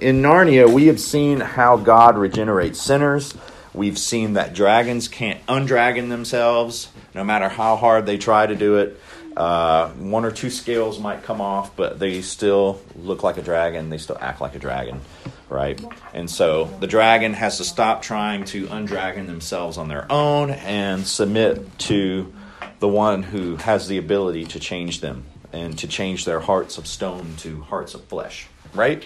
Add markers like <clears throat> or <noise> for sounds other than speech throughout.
in Narnia, we have seen how God regenerates sinners. We've seen that dragons can't undragon themselves, no matter how hard they try to do it. Uh, one or two scales might come off, but they still look like a dragon. They still act like a dragon, right? And so the dragon has to stop trying to undragon themselves on their own and submit to the one who has the ability to change them and to change their hearts of stone to hearts of flesh, right?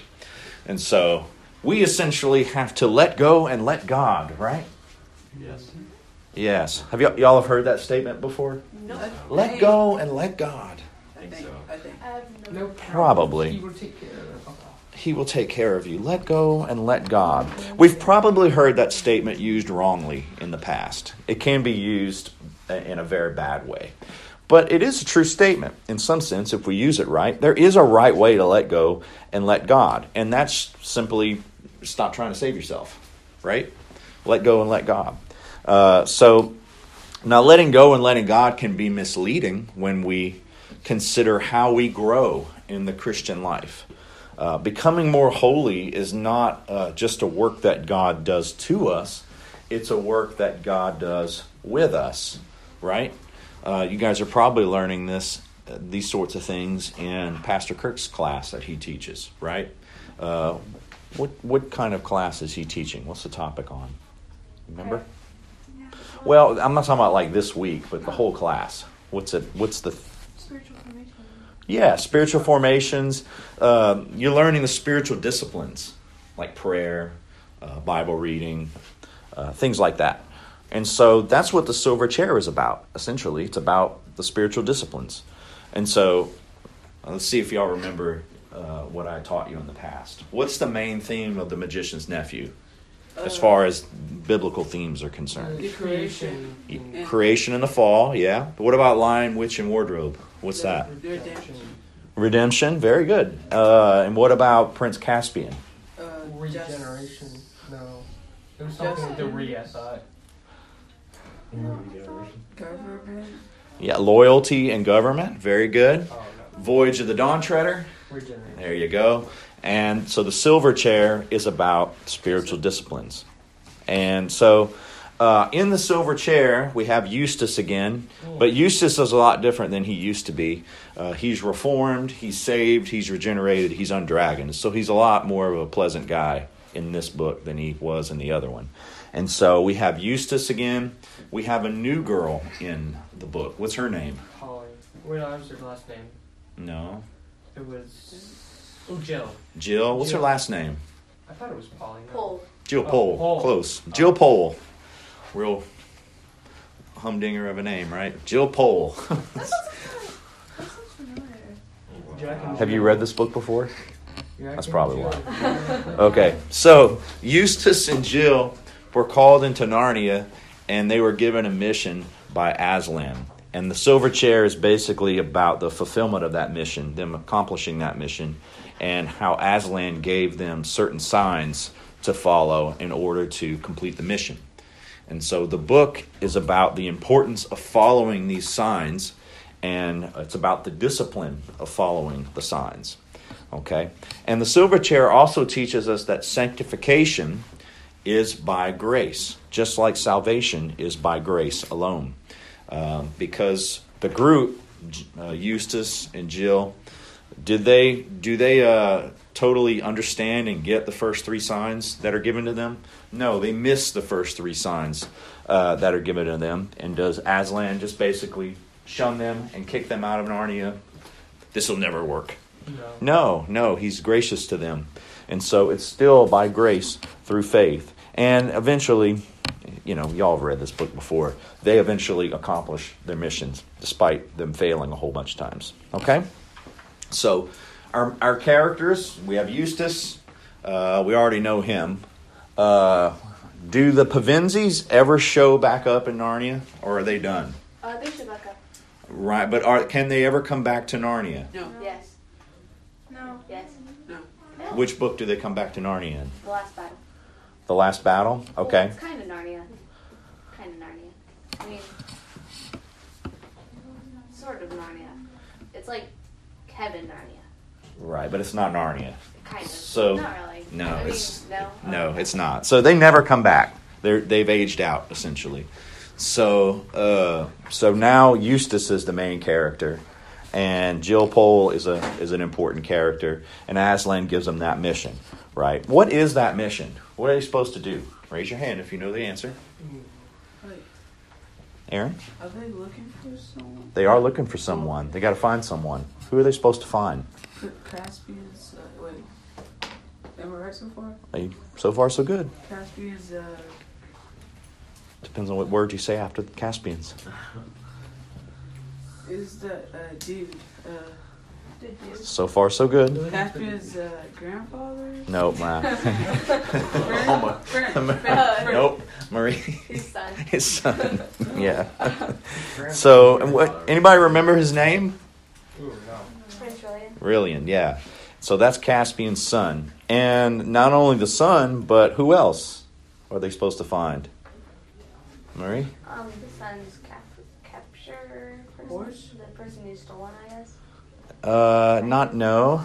And so we essentially have to let go and let God, right? Yes. Yes. Have y- y'all have heard that statement before? No. Let go and let God. I think so. I think. No No Probably. He will take care of it. He will take care of you. Let go and let God. We've probably heard that statement used wrongly in the past. It can be used in a very bad way. But it is a true statement in some sense if we use it right. There is a right way to let go and let God. And that's simply stop trying to save yourself, right? Let go and let God. Uh, so now letting go and letting God can be misleading when we consider how we grow in the Christian life. Uh, becoming more holy is not uh, just a work that God does to us, it's a work that God does with us, right? Uh, you guys are probably learning this, uh, these sorts of things in Pastor Kirk's class that he teaches, right? Uh, what, what kind of class is he teaching? What's the topic on? Remember? Well, I'm not talking about like this week, but the whole class. What's it? What's the spiritual formation. yeah, spiritual formations. Uh, you're learning the spiritual disciplines like prayer, uh, Bible reading, uh, things like that. And so that's what the silver chair is about, essentially. It's about the spiritual disciplines. And so uh, let's see if y'all remember uh, what I taught you in the past. What's the main theme of The Magician's Nephew as far as biblical themes are concerned? The creation. Yeah. Creation in the fall, yeah. But what about Lion, Witch, and Wardrobe? What's that? Redemption. Redemption, very good. Uh, and what about Prince Caspian? Uh, Regeneration. No. It was Just- something with the re, I thought. Government. Yeah, loyalty and government, very good. Oh, Voyage of the Dawn Treader, there you go. And so the silver chair is about spiritual disciplines. And so uh, in the silver chair, we have Eustace again. But Eustace is a lot different than he used to be. Uh, he's reformed, he's saved, he's regenerated, he's undragoned. So he's a lot more of a pleasant guy in this book than he was in the other one. And so we have Eustace again. We have a new girl in the book. What's her name? Holly. Wait, no, that was her last name. No. It was. Oh, Jill. Jill. What's her last name? I thought it was Polly. no. Pole. Jill Oh, Pole. Pole. Close. Oh. Jill Pole. Real humdinger of a name, right? Jill Pole. That sounds, <laughs> that sounds familiar. Jack and Have you read this book before? Jack That's probably why. Okay, so Eustace and Jill were called into Narnia and they were given a mission by Aslan. And the silver chair is basically about the fulfillment of that mission, them accomplishing that mission, and how Aslan gave them certain signs to follow in order to complete the mission. And so the book is about the importance of following these signs, and it's about the discipline of following the signs. Okay? And the silver chair also teaches us that sanctification is by grace, just like salvation is by grace alone. Um, because the group, uh, Eustace and Jill, did they do they uh, totally understand and get the first three signs that are given to them? No, they miss the first three signs uh, that are given to them. And does Aslan just basically shun them and kick them out of Narnia? This will never work. No. No, no, he's gracious to them. And so it's still by grace through faith. And eventually, you know, y'all have read this book before, they eventually accomplish their missions despite them failing a whole bunch of times. Okay? So our, our characters, we have Eustace, uh, we already know him. Uh, do the Pevensies ever show back up in Narnia, or are they done? Uh, they should back up. Right, but are, can they ever come back to Narnia? No. Yes. No. Yes. No. Which book do they come back to Narnia in? The last battle. The Last Battle? Okay. it's kind of Narnia. Kind of Narnia. I mean, sort of Narnia. It's like Kevin Narnia. Right, but it's not Narnia. Kind of. So- Not really. no, I mean, it's- no. No, it's not. So they never come back. They're they've aged out essentially. So uh, so now Eustace is the main character, and Jill Pole is a is an important character, and Aslan gives them that mission. Right? What is that mission? What are they supposed to do? Raise your hand if you know the answer. Like, Aaron, are they looking for someone? they are looking for someone. They got to find someone. Who are they supposed to find? Caspian's. Uh, wait. Am I right so far? They, so far, so good. Caspian's. Uh, Depends on what word you say after the Caspians. is the uh, dude. Uh, you? So far, so good. Caspian's uh, grandfather. Nope. nah. Friend? Friend. Friend. Friend. Nope. Marie. His son. <laughs> His son. <laughs> Yeah. So, and what? Anybody remember his name? Ooh, no. Prince Julian. Rilian. Yeah. So that's Caspian's son, and not only the son, but who else are they supposed to find? Marie. Um, the son's cap- capture person. Horse? The person who's stolen, I guess. Uh, not no.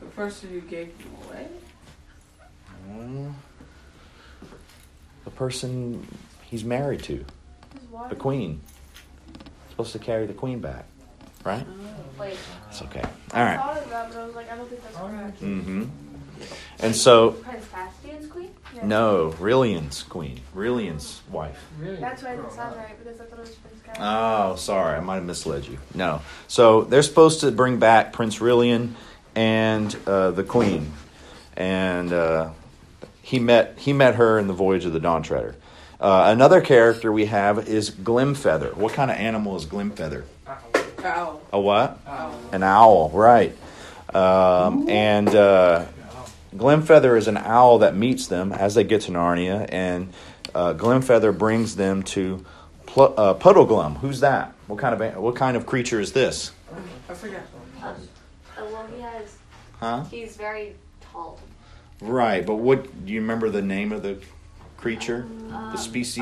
The person who gave him away. The person he's married to, the queen. Supposed to carry the queen back, right? Wait. It's okay. All right. I thought of that, but I was like, I don't think that's correct. Mm-hmm. And so, Prince Caspian's queen? no, Rilian's queen, Rilian's wife. Really? That's why it didn't sound right because I thought it was Prince Caspian. Oh, sorry, I might have misled you. No, so they're supposed to bring back Prince Rilian and uh, the queen, and uh, he met he met her in the Voyage of the Dawn Treader. Uh, another character we have is Glimfeather. What kind of animal is Glimfeather? Ow. Ow. A what? Ow. An owl, right? Um, and uh, Glimfeather is an owl that meets them as they get to Narnia, and uh, Glimfeather brings them to Pl- uh, Puddleglum. Who's that? What kind of what kind of creature is this? I forgot. Um, oh, well, he has. Huh? He's very tall. Right, but what do you remember the name of the creature, Um, the species?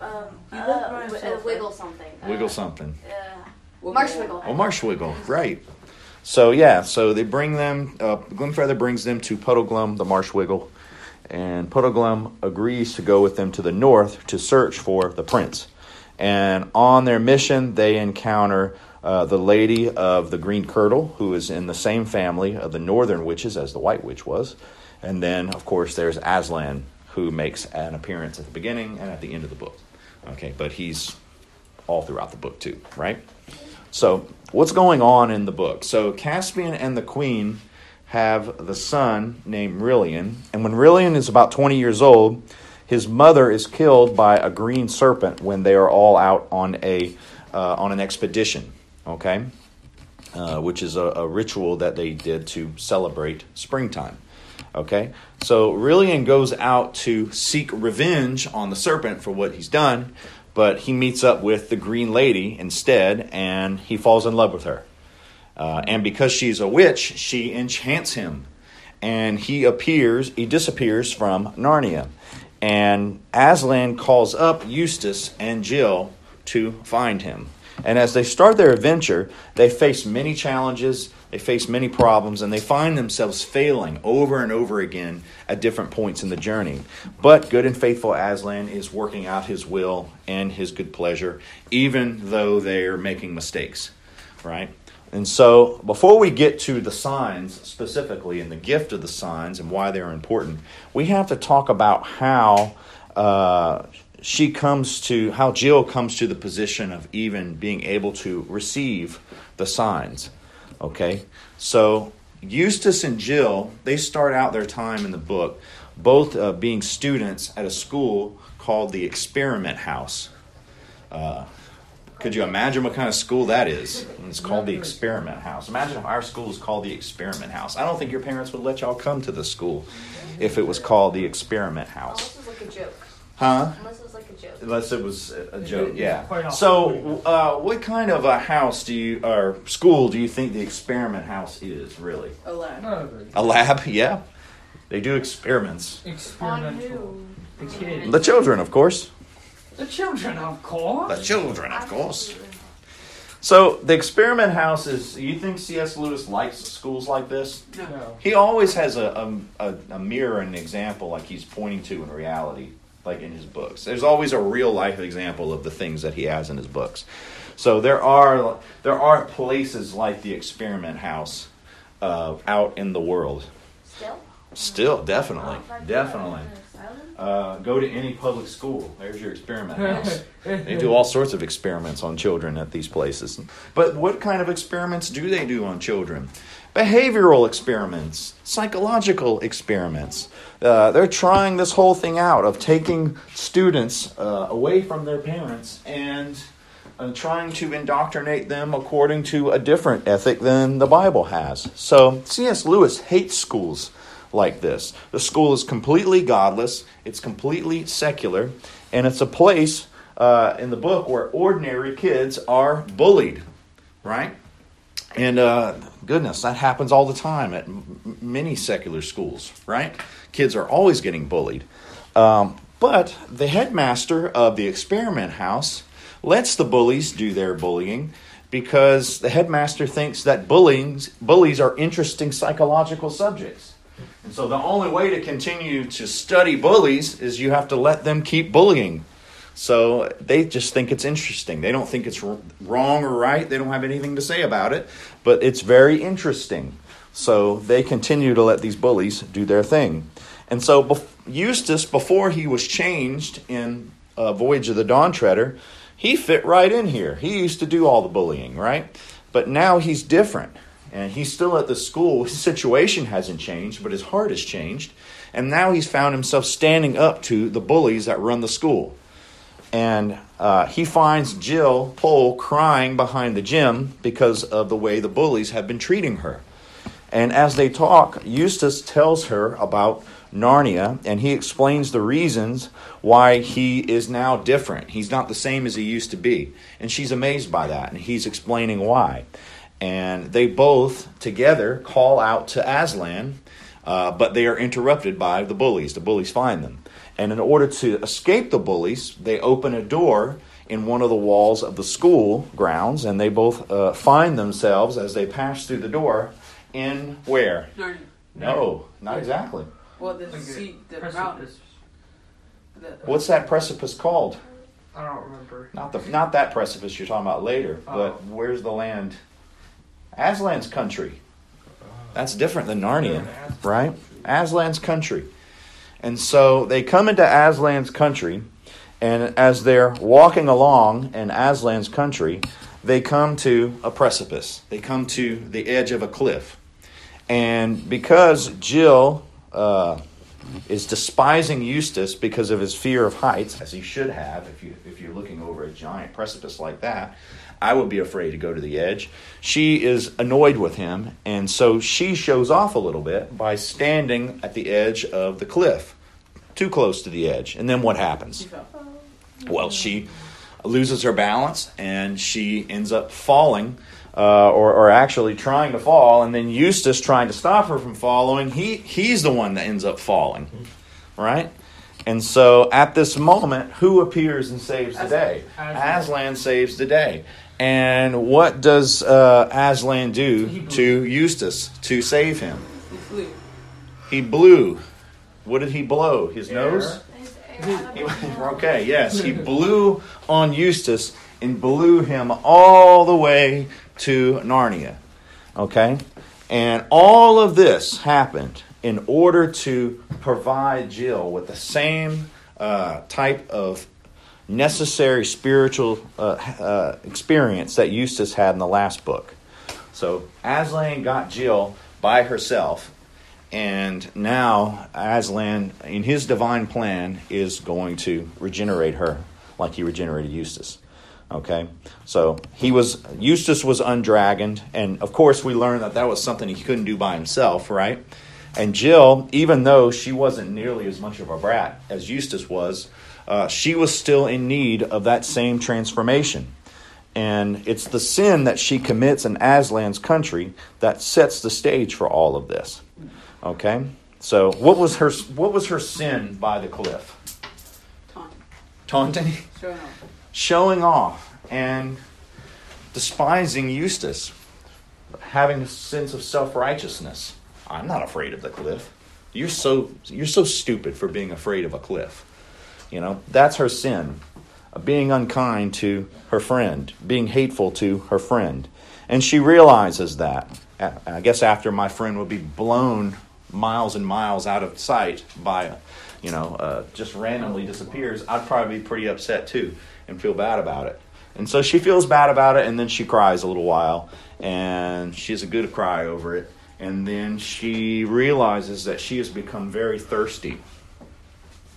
Um, um, He uh, lived by wi- himself, uh, wiggle something. Wiggle uh, something. Uh, Marshwiggle. Oh, Marshwiggle, right. So yeah, so they bring them. Uh, Glimfeather brings them to Puddleglum, the Marshwiggle, and Puddleglum agrees to go with them to the north to search for the prince. And on their mission, they encounter uh, the lady of the Green Kirtle, who is in the same family of the Northern witches as the White Witch was. And then, of course, there's Aslan, who makes an appearance at the beginning and at the end of the book. Okay, but he's all throughout the book too, right? So, what's going on in the book? So, Caspian and the queen have the son named Rilian, and when Rilian is about 20 years old, his mother is killed by a green serpent when they are all out on a uh, on an expedition. Okay, uh, which is a, a ritual that they did to celebrate springtime. Okay, so Rilian goes out to seek revenge on the serpent for what he's done, but he meets up with the Green Lady instead, and he falls in love with her. Uh, and because she's a witch, she enchants him, and he appears, he disappears from Narnia. And Aslan calls up Eustace and Jill to find him. And as they start their adventure, they face many challenges, they face many problems, and they find themselves failing over and over again at different points in the journey. But good and faithful Aslan is working out his will and his good pleasure, even though they're making mistakes, right? And so, before we get to the signs specifically and the gift of the signs and why they're important, we have to talk about how uh, she comes to, how Jill comes to the position of even being able to receive the signs. Okay? So, Eustace and Jill, they start out their time in the book both uh, being students at a school called the Experiment House. Uh, could you imagine what kind of school that is? It's called the Experiment House. Imagine if our school was called the Experiment House. I don't think your parents would let y'all come to the school if it was called the Experiment House. Unless it a joke. Huh? Unless it was a joke. It was a a joke, It's yeah. So, uh, what kind of a house do you, or school do you think the Experiment House is, really? A lab. None of it. A lab? <laughs> Yeah. They do experiments. On Experimental. The kids. The children, of course. The children, of course. The children, of course. So the experiment house is. You think C.S. Lewis likes schools like this? No. No. He always has a, a, a, a mirror and an example like he's pointing to in reality, like in his books. There's always a real life example of the things that he has in his books. So there are there are places like the experiment house uh, out in the world. Still? Still, definitely, Oh, definitely. Uh, go to any public school. There's your experiment <laughs> house. They do all sorts of experiments on children at these places. But what kind of experiments do they do on children? Behavioral experiments, psychological experiments. Uh, they're trying this whole thing out of taking students uh, away from their parents and uh, trying to indoctrinate them according to a different ethic than the Bible has. So C.S. Lewis hates schools like this. The school is completely godless, it's completely secular, and it's a place uh, in the book where ordinary kids are bullied, right? And uh, goodness, that happens all the time at m- many secular schools, right? Kids are always getting bullied. Um, but the headmaster of the experiment house lets the bullies do their bullying because the headmaster thinks that bullying, bullies are interesting psychological subjects. And so the only way to continue to study bullies is you have to let them keep bullying. So they just think it's interesting. They don't think it's wrong or right. They don't have anything to say about it, but it's very interesting. So they continue to let these bullies do their thing. And so Eustace, before he was changed in uh, Voyage of the Dawn Treader, he fit right in here. He used to do all the bullying, right? But now he's different. And he's still at the school. <laughs> His situation hasn't changed, but his heart has changed. And now he's found himself standing up to the bullies that run the school. And uh, he finds Jill Pole crying behind the gym because of the way the bullies have been treating her. And as they talk, Eustace tells her about Narnia and he explains the reasons why he is now different. He's not the same as he used to be. And she's amazed by that, and he's explaining why. And they both together call out to Aslan, uh, but they are interrupted by the bullies. The bullies find them. And in order to escape the bullies, they open a door in one of the walls of the school grounds, and they both uh, find themselves as they pass through the door in where? Narnia. No, not exactly. Well, the Like sea, the precipice. mountains. The, What's that precipice called? I don't remember. Not the not that precipice you're talking about later, but Oh. where's the land? Aslan's country. That's different than Narnia, right? Aslan's country. And so they come into Aslan's country, and as they're walking along in Aslan's country, they come to a precipice. They come to the edge of a cliff. And because Jill uh, is despising Eustace because of his fear of heights, as he should have if, you, if you're looking over a giant precipice like that, I would be afraid to go to the edge. She is annoyed with him, and so she shows off a little bit by standing at the edge of the cliff, too close to the edge. And then what happens? Well, she loses her balance and she ends up falling, uh, or, or actually trying to fall. And then Eustace, trying to stop her from following, he, he's the one that ends up falling, right? And so at this moment, who appears and saves the day? Aslan. Aslan saves the day. And what does uh, Aslan do to Eustace to save him? He flew. He blew. What did he blow? His nose? His air He- <laughs> okay, yes, he blew on Eustace and blew him all the way to Narnia. Okay? And all of this happened in order to provide Jill with the same uh, type of necessary spiritual uh, uh, experience that Eustace had in the last book. So Aslan got Jill by herself, and now Aslan, in his divine plan, is going to regenerate her like he regenerated Eustace. Okay, so he was Eustace was undragoned, and of course we learned that that was something he couldn't do by himself, right? And Jill, even though she wasn't nearly as much of a brat as Eustace was, uh, she was still in need of that same transformation. And it's the sin that she commits in Aslan's country that sets the stage for all of this. Okay? So what was her what was her sin by the cliff? Taunting. Taunting? Showing off. Showing off. And despising Eustace, having a sense of self righteousness. I'm not afraid of the cliff. You're so you're so stupid for being afraid of a cliff. You know, that's her sin. Being unkind to her friend, being hateful to her friend. And she realizes that. I guess after my friend would be blown miles and miles out of sight by, you know, uh, just randomly disappears, I'd probably be pretty upset too and feel bad about it. And so she feels bad about it, and then she cries a little while, and she has a good cry over it. And then she realizes that she has become very thirsty.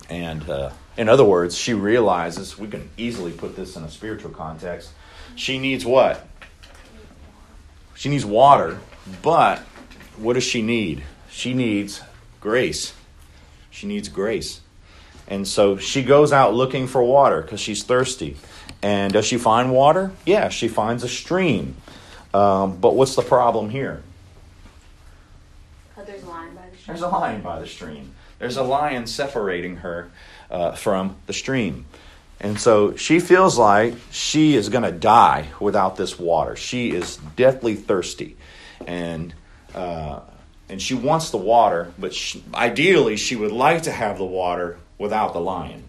And uh, in other words, she realizes, we can easily put this in a spiritual context, she needs what? She needs water, but what does she need? She needs grace. She needs grace. And so she goes out looking for water because she's thirsty. And does she find water? Yeah, she finds a stream. Um, but what's the problem here? Oh, there's a lion by the stream. There's a lion by the stream. There's a lion separating her uh, from the stream. And so she feels like she is going to die without this water. She is deathly thirsty. And, uh, and she wants the water, but she, ideally she would like to have the water without the lion,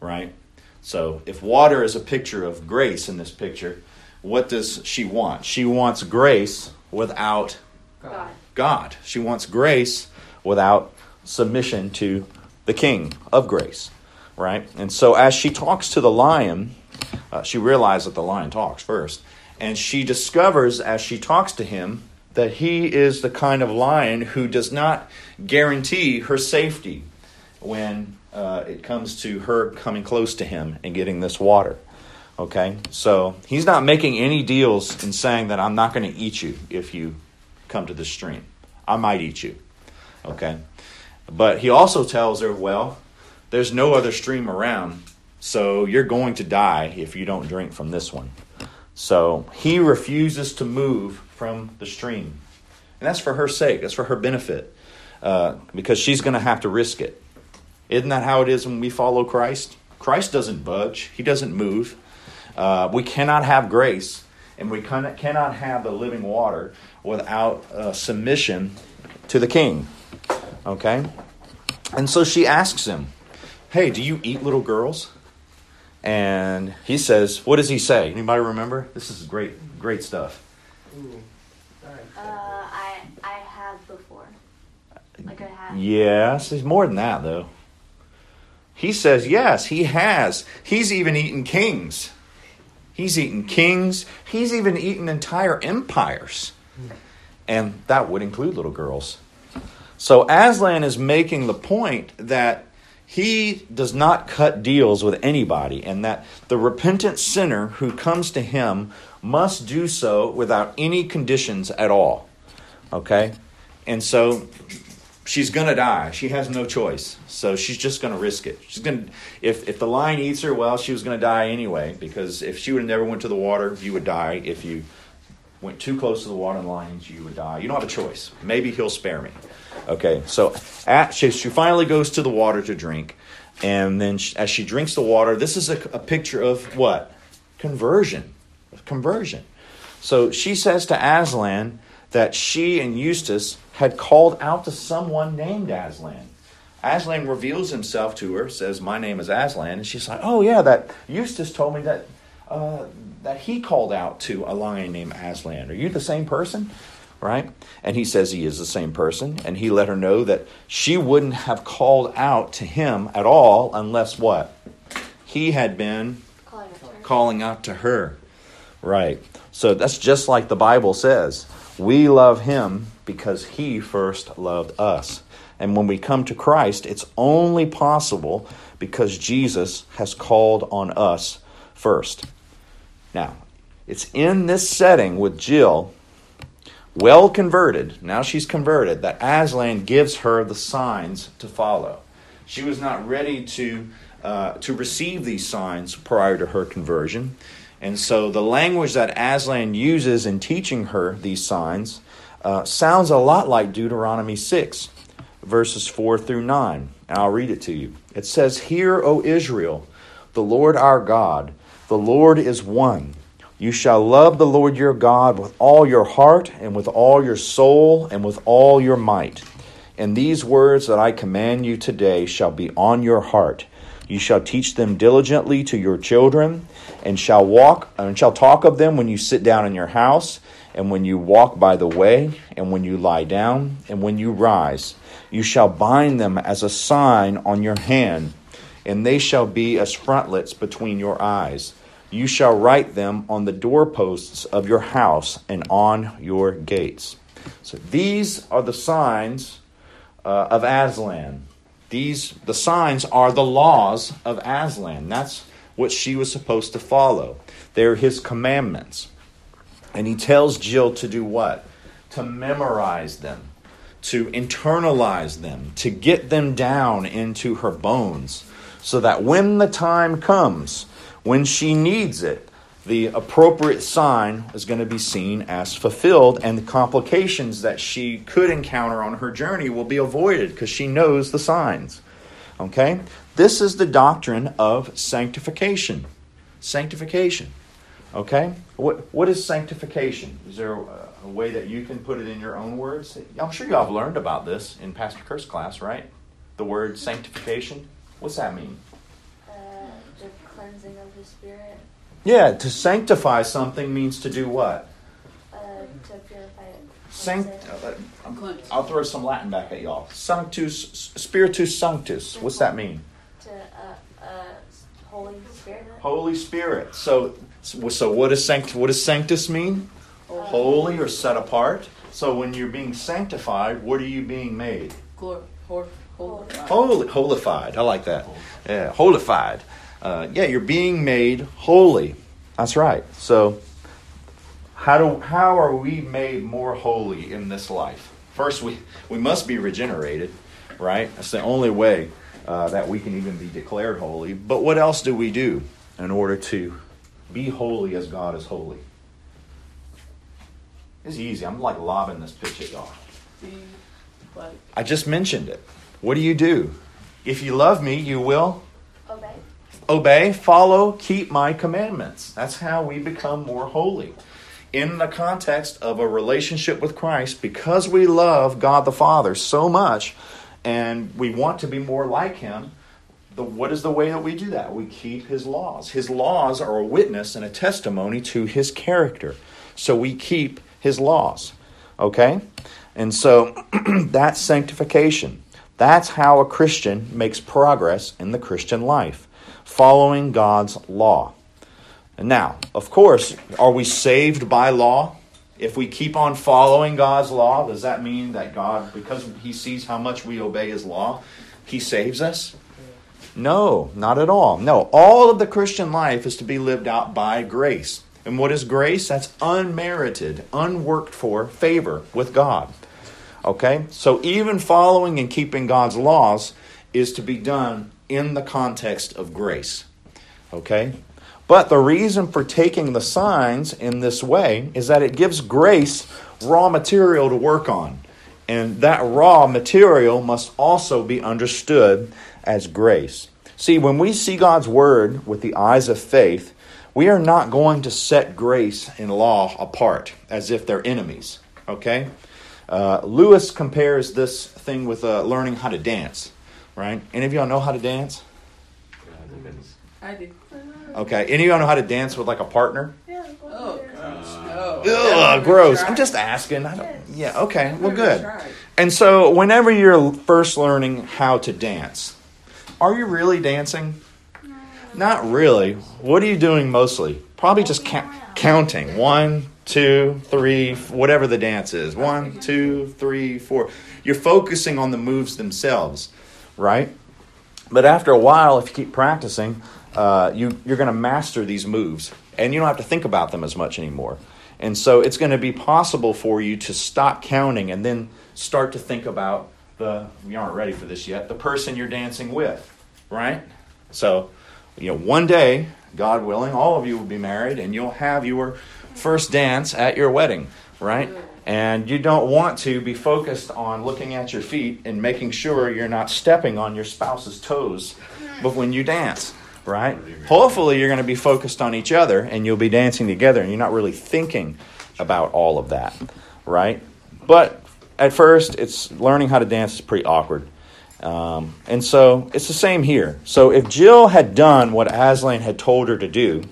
right? So if water is a picture of grace in this picture, what does she want? She wants grace without God. God. She wants grace without submission to the King of grace, right? And so as she talks to the lion, uh, she realizes that the lion talks first, and she discovers as she talks to him that he is the kind of lion who does not guarantee her safety when uh, it comes to her coming close to him and getting this water. Okay, so he's not making any deals in saying that I'm not going to eat you if you come to the stream. I might eat you. Okay, but he also tells her, well, there's no other stream around, so you're going to die if you don't drink from this one. So he refuses to move from the stream. And that's for her sake, that's for her benefit, uh, because she's going to have to risk it. Isn't that how it is when we follow Christ? Christ doesn't budge, he doesn't move. Uh, we cannot have grace and we cannot have the living water without uh, submission to the king. Okay? And so she asks him, Hey, do you eat little girls? And he says, What does he say? Anybody remember? This is great, great stuff. Ooh. Sorry. Uh, I I have before. Like I have. Yes, there's more than that, though. He says, Yes, he has. He's even eaten kings. He's eaten kings. He's even eaten entire empires. And that would include little girls. So Aslan is making the point that he does not cut deals with anybody, and that the repentant sinner who comes to him must do so without any conditions at all. Okay? And so she's going to die. She has no choice. So she's just going to risk it. She's going to if if the lion eats her, well, she was going to die anyway because if she would have never went to the water, you would die. If you went too close to the water lions, you would die. You don't have a choice. Maybe he'll spare me. Okay. So at, she, she finally goes to the water to drink, and then she, as she drinks the water, this is a, a picture of what conversion. Conversion. So she says to Aslan that she and Eustace had called out to someone named Aslan. Aslan reveals himself to her, says, My name is Aslan. And she's like, Oh, yeah, that Eustace told me that, uh, that he called out to a lion named Aslan. Are you the same person? Right? And he says he is the same person. And he let her know that she wouldn't have called out to him at all unless what? He had been Calling calling out to her. Right. So that's just like the Bible says. We love him because he first loved us. And when we come to Christ, it's only possible because Jesus has called on us first. Now, it's in this setting with Jill, well converted, now she's converted, that Aslan gives her the signs to follow. She was not ready to, uh, to receive these signs prior to her conversion. And so the language that Aslan uses in teaching her these signs uh, sounds a lot like Deuteronomy 6, verses 4 through 9. And I'll read it to you. It says, Hear, O Israel, the Lord our God, the Lord is one. You shall love the Lord your God with all your heart, and with all your soul, and with all your might. And these words that I command you today shall be on your heart. You shall teach them diligently to your children, and shall walk and shall talk of them when you sit down in your house, and when you walk by the way, and when you lie down, and when you rise. You shall bind them as a sign on your hand, and they shall be as frontlets between your eyes. You shall write them on the doorposts of your house and on your gates. So these are the signs uh, of Aslan. These the signs are the laws of Aslan. That's what she was supposed to follow. They're his commandments. And he tells Jill to do what? To memorize them, to internalize them, to get them down into her bones, so that when the time comes, when she needs it, the appropriate sign is going to be seen as fulfilled, and the complications that she could encounter on her journey will be avoided because she knows the signs. Okay? This is the doctrine of sanctification. Sanctification. Okay? What, what is sanctification? Is there a, a way that you can put it in your own words? I'm sure you all have learned about this in Pastor Kurt's class, right? The word sanctification. What's that mean? Uh, the cleansing of the spirit. Yeah, to sanctify something means to do what? Uh, to purify it. Sanct- Cleanse it. uh, I'll throw some Latin back at y'all. Sanctus, Spiritus Sanctus. What's that mean? To uh, uh, Holy Spirit. Holy Spirit. So, so what does sanct? What does sanctus mean? Holy or set apart. So when you're being sanctified, what are you being made? Glor- hor- Holy, holified. I like that. Yeah, holified. Uh, yeah, you're being made holy. That's right. So, how do how are we made more holy in this life? First, we we must be regenerated, right? That's the only way uh, that we can even be declared holy. But what else do we do in order to be holy as God is holy? It's easy. I'm like lobbing this pitch at y'all. Like I just mentioned it. What do you do? If you love me, you will Obey. obey, follow, keep my commandments. That's how we become more holy. In the context of a relationship with Christ, because we love God the Father so much and we want to be more like Him, the, what is the way that we do that? We keep His laws. His laws are a witness and a testimony to His character. So we keep His laws. Okay? And so <clears throat> that's sanctification. That's how a Christian makes progress in the Christian life, following God's law. Now, of course, are we saved by law? If we keep on following God's law, does that mean that God, because He sees how much we obey His law, He saves us? No, not at all. No, all of the Christian life is to be lived out by grace. And what is grace? That's unmerited, unworked for favor with God. Okay? So even following and keeping God's laws is to be done in the context of grace. Okay? But the reason for taking the signs in this way is that it gives grace raw material to work on. And that raw material must also be understood as grace. See, when we see God's word with the eyes of faith, we are not going to set grace and law apart as if they're enemies. Okay? Uh, Lewis compares this thing with uh, learning how to dance, right? Any of y'all know how to dance? I did. Okay. Any of y'all know how to dance with like a partner? Yeah. Oh gosh, no. Ugh, gross. I'm just asking. I don't, yeah, okay. Well, good. Tried. And so, whenever you're first learning how to dance, are you really dancing? Not really. What are you doing mostly? Probably just ca- counting. One, two, three, whatever the dance is. One, two, three, four. You're focusing on the moves themselves, right? But after a while, if you keep practicing, uh, you, you're going to master these moves, and you don't have to think about them as much anymore. And so it's going to be possible for you to stop counting and then start to think about the, we aren't ready for this yet, the person you're dancing with, right? So, you know, one day, God willing, all of you will be married and you'll have your first dance at your wedding, right? And you don't want to be focused on looking at your feet and making sure you're not stepping on your spouse's toes but when you dance, right? Hopefully, you're going to be focused on each other and you'll be dancing together and you're not really thinking about all of that, right? But at first, it's learning how to dance is pretty awkward. Um, and so it's the same here. So if Jill had done what Aslan had told her to do,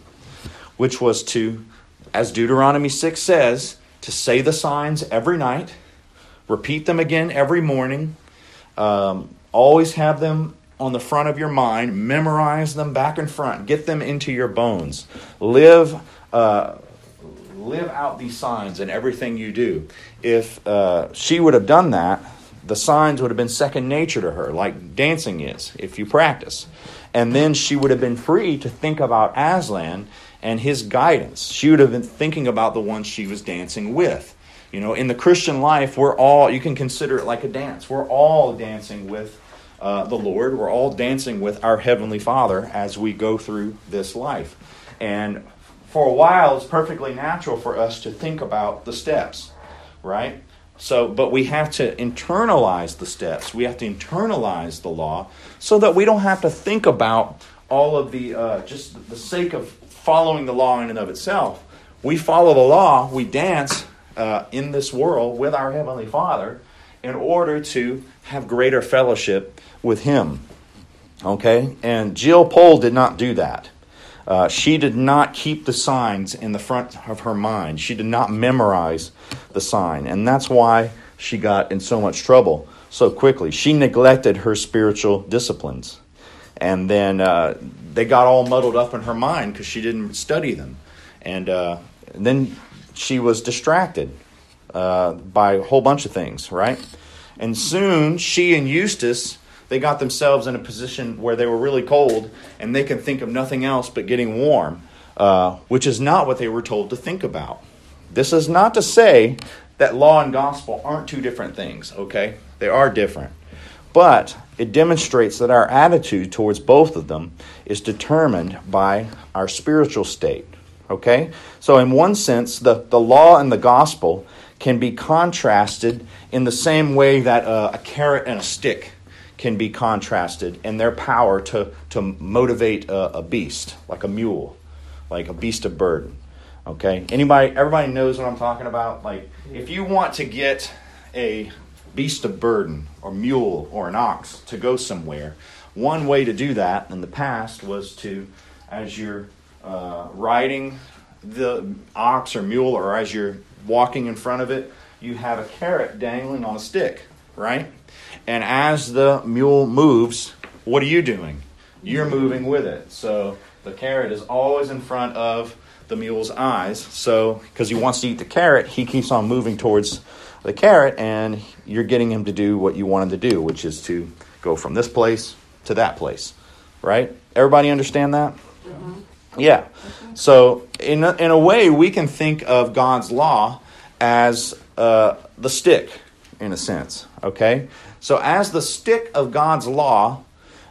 which was to, as Deuteronomy 6 says, to say the signs every night, repeat them again every morning, um, always have them on the front of your mind, memorize them back and front, get them into your bones, live. Uh, live out these signs in everything you do. If uh, she would have done that, the signs would have been second nature to her, like dancing is, if you practice. And then she would have been free to think about Aslan and his guidance. She would have been thinking about the ones she was dancing with. You know, in the Christian life, we're all, you can consider it like a dance. We're all dancing with uh, the Lord. We're all dancing with our Heavenly Father as we go through this life. And for a while, it's perfectly natural for us to think about the steps, right? So, but we have to internalize the steps. We have to internalize the law so that we don't have to think about all of the, uh, just the sake of following the law in and of itself. We follow the law, we dance uh, in this world with our Heavenly Father in order to have greater fellowship with Him. Okay? And Jill Pole did not do that. Uh, she did not keep the signs in the front of her mind. She did not memorize the sign. And that's why she got in so much trouble so quickly. She neglected her spiritual disciplines. And then uh, they got all muddled up in her mind because she didn't study them. And, uh, and then she was distracted uh, by a whole bunch of things, right? And soon she and Eustace they got themselves in a position where they were really cold and they can think of nothing else but getting warm, uh, which is not what they were told to think about. This is not to say that law and gospel aren't two different things, okay? They are different. But it demonstrates that our attitude towards both of them is determined by our spiritual state, okay? So, in one sense, the, the law and the gospel can be contrasted in the same way that a carrot and a stick can be contrasted in their power to, to motivate a, a beast, like a mule, like a beast of burden. Okay? Anybody, everybody knows what I'm talking about? Like, if you want to get a beast of burden, or mule, or an ox to go somewhere, one way to do that in the past was to, as you're uh, riding the ox or mule, or as you're walking in front of it, you have a carrot dangling on a stick, right? And as the mule moves, what are you doing? You're moving with it. So the carrot is always in front of the mule's eyes. So, because he wants to eat the carrot, he keeps on moving towards the carrot, and you're getting him to do what you want him to do, which is to go from this place to that place. Right? Everybody understand that? Mm-hmm. Yeah. So, in a, in a way, we can think of God's law as uh, the stick, in a sense. Okay? So, as the stick of God's law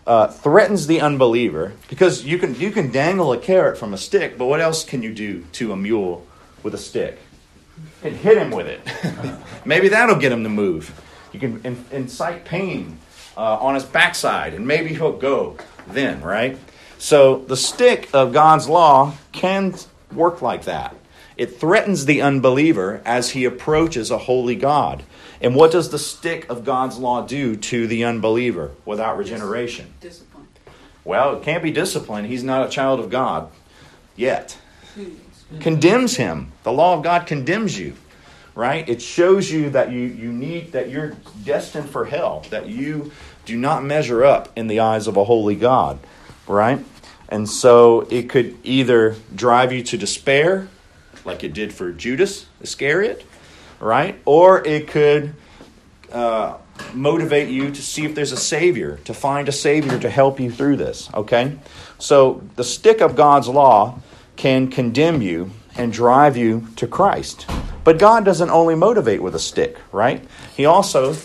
uh, threatens the unbeliever, because you can, you can dangle a carrot from a stick, but what else can you do to a mule with a stick? And hit him with it. <laughs> maybe that'll get him to move. You can in, incite pain uh, on his backside, and maybe he'll go then, right? So, the stick of God's law can work like that. It threatens the unbeliever as he approaches a holy God. And what does the stick of God's law do to the unbeliever without regeneration? Discipline. Well, it can't be discipline. He's not a child of God yet. Condemns him. The law of God condemns you, right? It shows you that you, you need that you're destined for hell, that you do not measure up in the eyes of a holy God, right? And so it could either drive you to despair, like it did for Judas Iscariot, right? Or it could uh, motivate you to see if there's a Savior, to find a Savior to help you through this, okay? So the stick of God's law can condemn you and drive you to Christ. But God doesn't only motivate with a stick, right? He also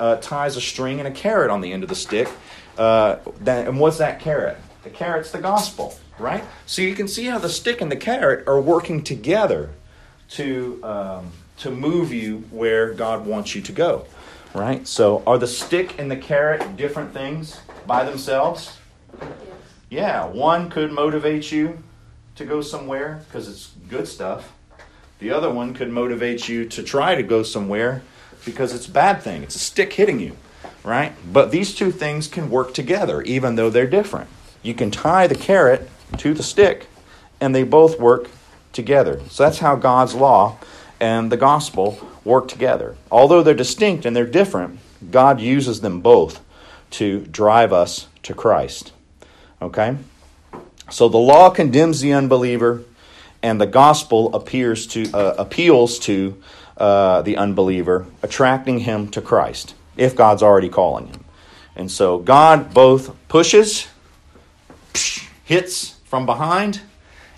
uh, ties a string and a carrot on the end of the stick. Uh, that, and what's that carrot? The carrot's the gospel, right? So you can see how the stick and the carrot are working together to um, to move you where God wants you to go. Right? So, are the stick and the carrot different things by themselves? Yeah, one could motivate you to go somewhere because it's good stuff. The other one could motivate you to try to go somewhere because it's a bad thing. It's a stick hitting you, right? But these two things can work together even though they're different. You can tie the carrot to the stick and they both work together. So that's how God's law and the gospel work together. Although they're distinct and they're different, God uses them both to drive us to Christ. Okay? So the law condemns the unbeliever, and the gospel appears to uh, appeals to uh, the unbeliever, attracting him to Christ if God's already calling him. And so God both pushes, hits from behind,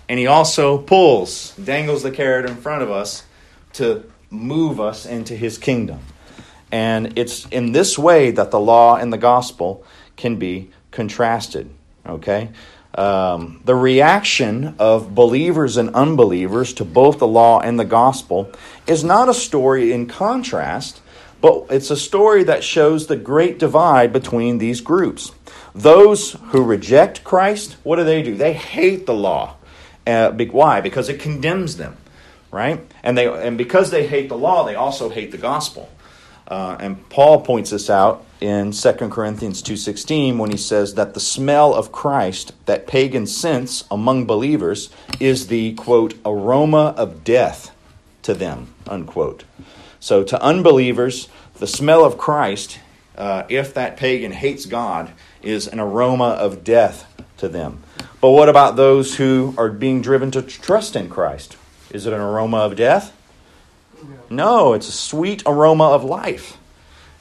and he also pulls, dangles the carrot in front of us to move us into his kingdom. And it's in this way that the law and the gospel can be contrasted. Okay? Um, the reaction of believers and unbelievers to both the law and the gospel is not a story in contrast, but it's a story that shows the great divide between these groups. Those who reject Christ, what do they do? They hate the law. Uh, why? Because it condemns them, right? And they and because they hate the law, they also hate the gospel. Uh, and Paul points this out in 2 Corinthians 2:16 when he says that the smell of Christ that pagans sense among believers is the quote aroma of death to them unquote. So to unbelievers, the smell of Christ, uh, if that pagan hates God, is an aroma of death to them. But what about those who are being driven to trust in Christ? Is it an aroma of death? No, it's a sweet aroma of life.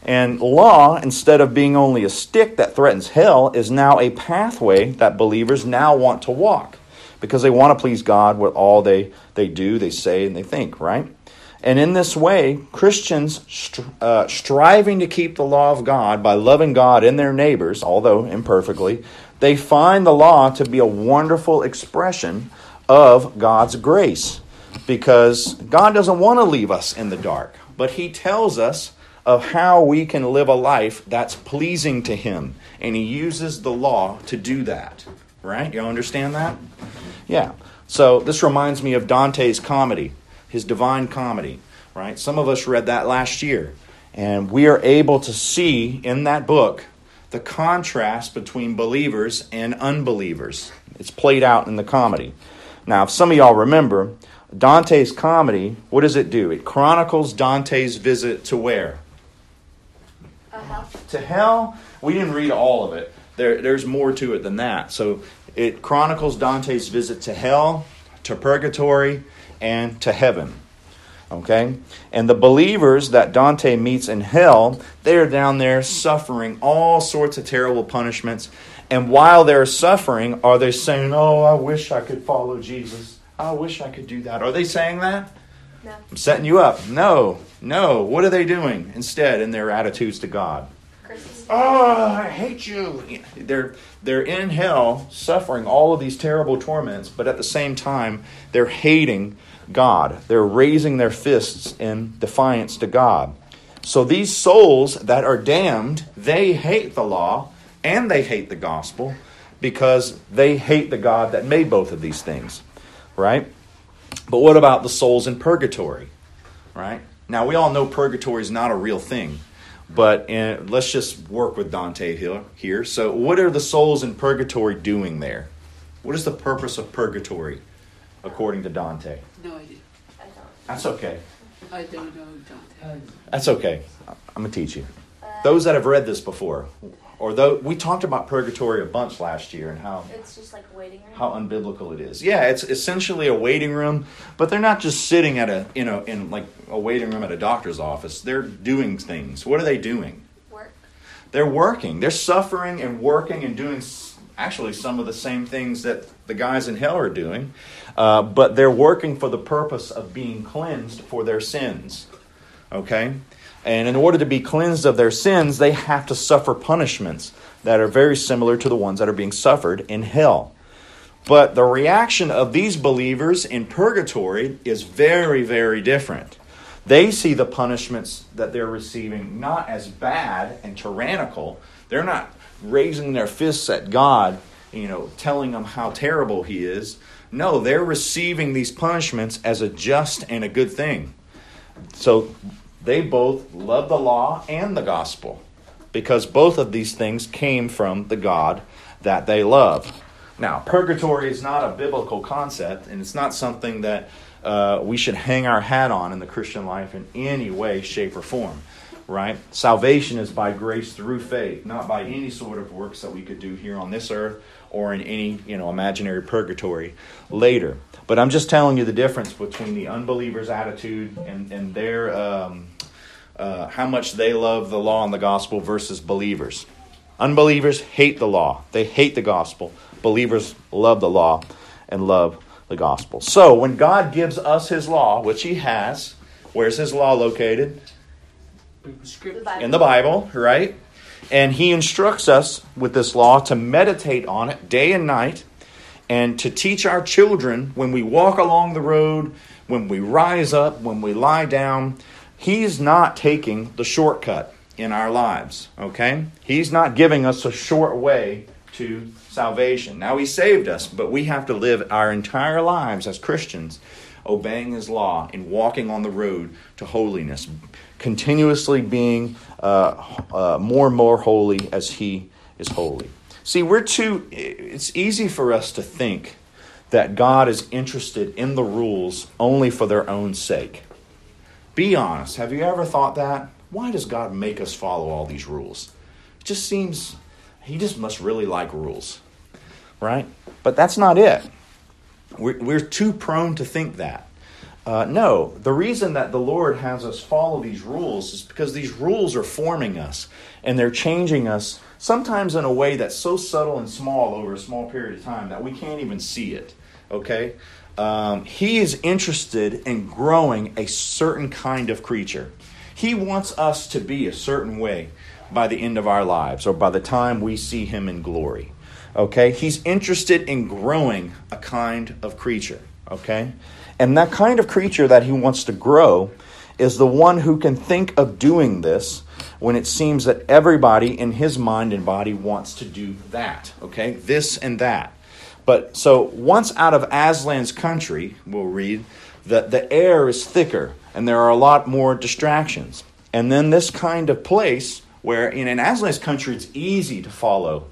And law, instead of being only a stick that threatens hell, is now a pathway that believers now want to walk because they want to please God with all they, they do, they say, and they think, right? And in this way, Christians stri- uh, striving to keep the law of God by loving God and their neighbors, although imperfectly, they find the law to be a wonderful expression of God's grace because God doesn't want to leave us in the dark, but He tells us of how we can live a life that's pleasing to Him. And He uses the law to do that. Right? Y'all understand that? Yeah. So this reminds me of Dante's comedy, his Divine Comedy. Right? Some of us read that last year. And we are able to see in that book the contrast between believers and unbelievers. It's played out in the comedy. Now, if some of y'all remember, Dante's comedy, what does it do? It chronicles Dante's visit to where? Uh-huh. To hell. We didn't read all of it. There, there's more to it than that. So it chronicles Dante's visit to hell, to purgatory, and to heaven. Okay? And the believers that Dante meets in hell, they are down there suffering all sorts of terrible punishments. And while they're suffering, are they saying, Oh, I wish I could follow Jesus? I wish I could do that. Are they saying that? No. I'm setting you up. No, no. What are they doing instead in their attitudes to God? Christmas. Oh, I hate you. They're they're in hell suffering all of these terrible torments, but at the same time they're hating God. They're raising their fists in defiance to God. So these souls that are damned, they hate the law and they hate the gospel because they hate the God that made both of these things. Right? But what about the souls in purgatory? Right? Now we all know purgatory is not a real thing. But in, let's just work with Dante here, here. So, what are the souls in purgatory doing there? What is the purpose of purgatory, according to Dante? No idea. I don't. That's okay. I don't know Dante. That's okay. I'm gonna teach you. Those that have read this before, or though we talked about purgatory a bunch last year and how It's just like waiting room. how unbiblical it is. Yeah, it's essentially a waiting room, but they're not just sitting at a you know in like a waiting room at a doctor's office. They're doing things. What are they doing? Work. They're working. They're suffering and working and doing actually some of the same things that the guys in hell are doing, uh, but they're working for the purpose of being cleansed for their sins. Okay? And in order to be cleansed of their sins, they have to suffer punishments that are very similar to the ones that are being suffered in hell. But the reaction of these believers in purgatory is very, very different. They see the punishments that they're receiving not as bad and tyrannical. They're not raising their fists at God you know, telling them how terrible he is. No, they're receiving these punishments as a just and a good thing. So they both love the law and the gospel because both of these things came from the God that they love. Now, purgatory is not a biblical concept, and it's not something that uh, we should hang our hat on in the Christian life in any way, shape, or form. Right? Salvation is by grace through faith, not by any sort of works that we could do here on this earth or in any you know imaginary purgatory later. But I'm just telling you the difference between the unbeliever's attitude and, and their um, uh, how much they love the law and the gospel versus believers. Unbelievers hate the law, they hate the gospel. Believers love the law and love the gospel. So when God gives us his law, which he has, where's his law located? In the Bible, right? And he instructs us with this law to meditate on it day and night and to teach our children when we walk along the road, when we rise up, when we lie down. He's not taking the shortcut in our lives, okay? He's not giving us a short way to salvation. Now, He saved us, but we have to live our entire lives as Christians obeying His law and walking on the road to holiness, continuously being uh, uh, more and more holy as He is holy. See, we're too, it's easy for us to think that God is interested in the rules only for their own sake. Be honest. Have you ever thought that? Why does God make us follow all these rules? It just seems he just must really like rules, right? But that's not it. We're, we're too prone to think that. Uh, no, the reason that the Lord has us follow these rules is because these rules are forming us and they're changing us sometimes in a way that's so subtle and small over a small period of time that we can't even see it. Okay? Um, he is interested in growing a certain kind of creature. He wants us to be a certain way by the end of our lives or by the time we see him in glory. Okay? He's interested in growing a kind of creature. Okay? And that kind of creature that he wants to grow is the one who can think of doing this when it seems that everybody in his mind and body wants to do that. Okay? This and that. But so once out of Aslan's country, we'll read, that the air is thicker and there are a lot more distractions. And then this kind of place where in an Aslan's country it's easy to follow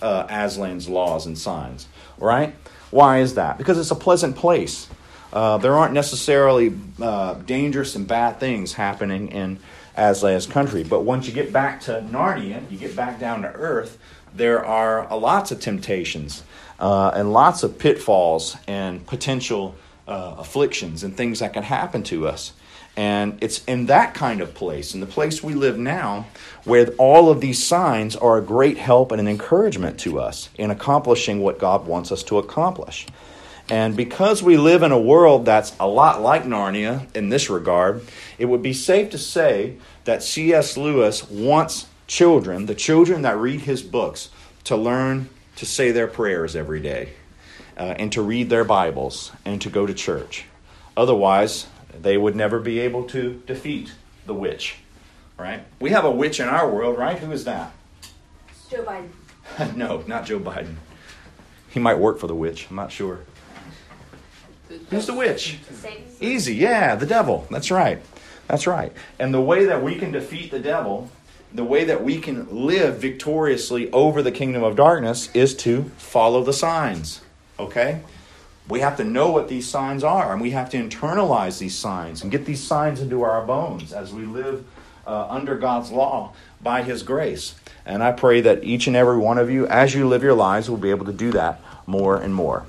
uh, Aslan's laws and signs, right? Why is that? Because it's a pleasant place. Uh, there aren't necessarily uh, dangerous and bad things happening in Aslan's country. But once you get back to Narnia, you get back down to earth, there are lots of temptations uh, and lots of pitfalls and potential uh, afflictions and things that can happen to us. And it's in that kind of place, in the place we live now, where all of these signs are a great help and an encouragement to us in accomplishing what God wants us to accomplish. And because we live in a world that's a lot like Narnia in this regard, it would be safe to say that C.S. Lewis wants children, the children that read his books, to learn to say their prayers every day uh, and to read their Bibles and to go to church. Otherwise, they would never be able to defeat the witch, right? We have a witch in our world, right? Who is that? Joe Biden. <laughs> no, not Joe Biden. He might work for the witch. I'm not sure. Who's the witch? Easy, yeah, the devil. That's right. That's right. And the way that we can defeat the devil, the way that we can live victoriously over the kingdom of darkness is to follow the signs. Okay? We have to know what these signs are, and we have to internalize these signs and get these signs into our bones as we live uh, under God's law by His grace. And I pray that each and every one of you, as you live your lives, will be able to do that more and more.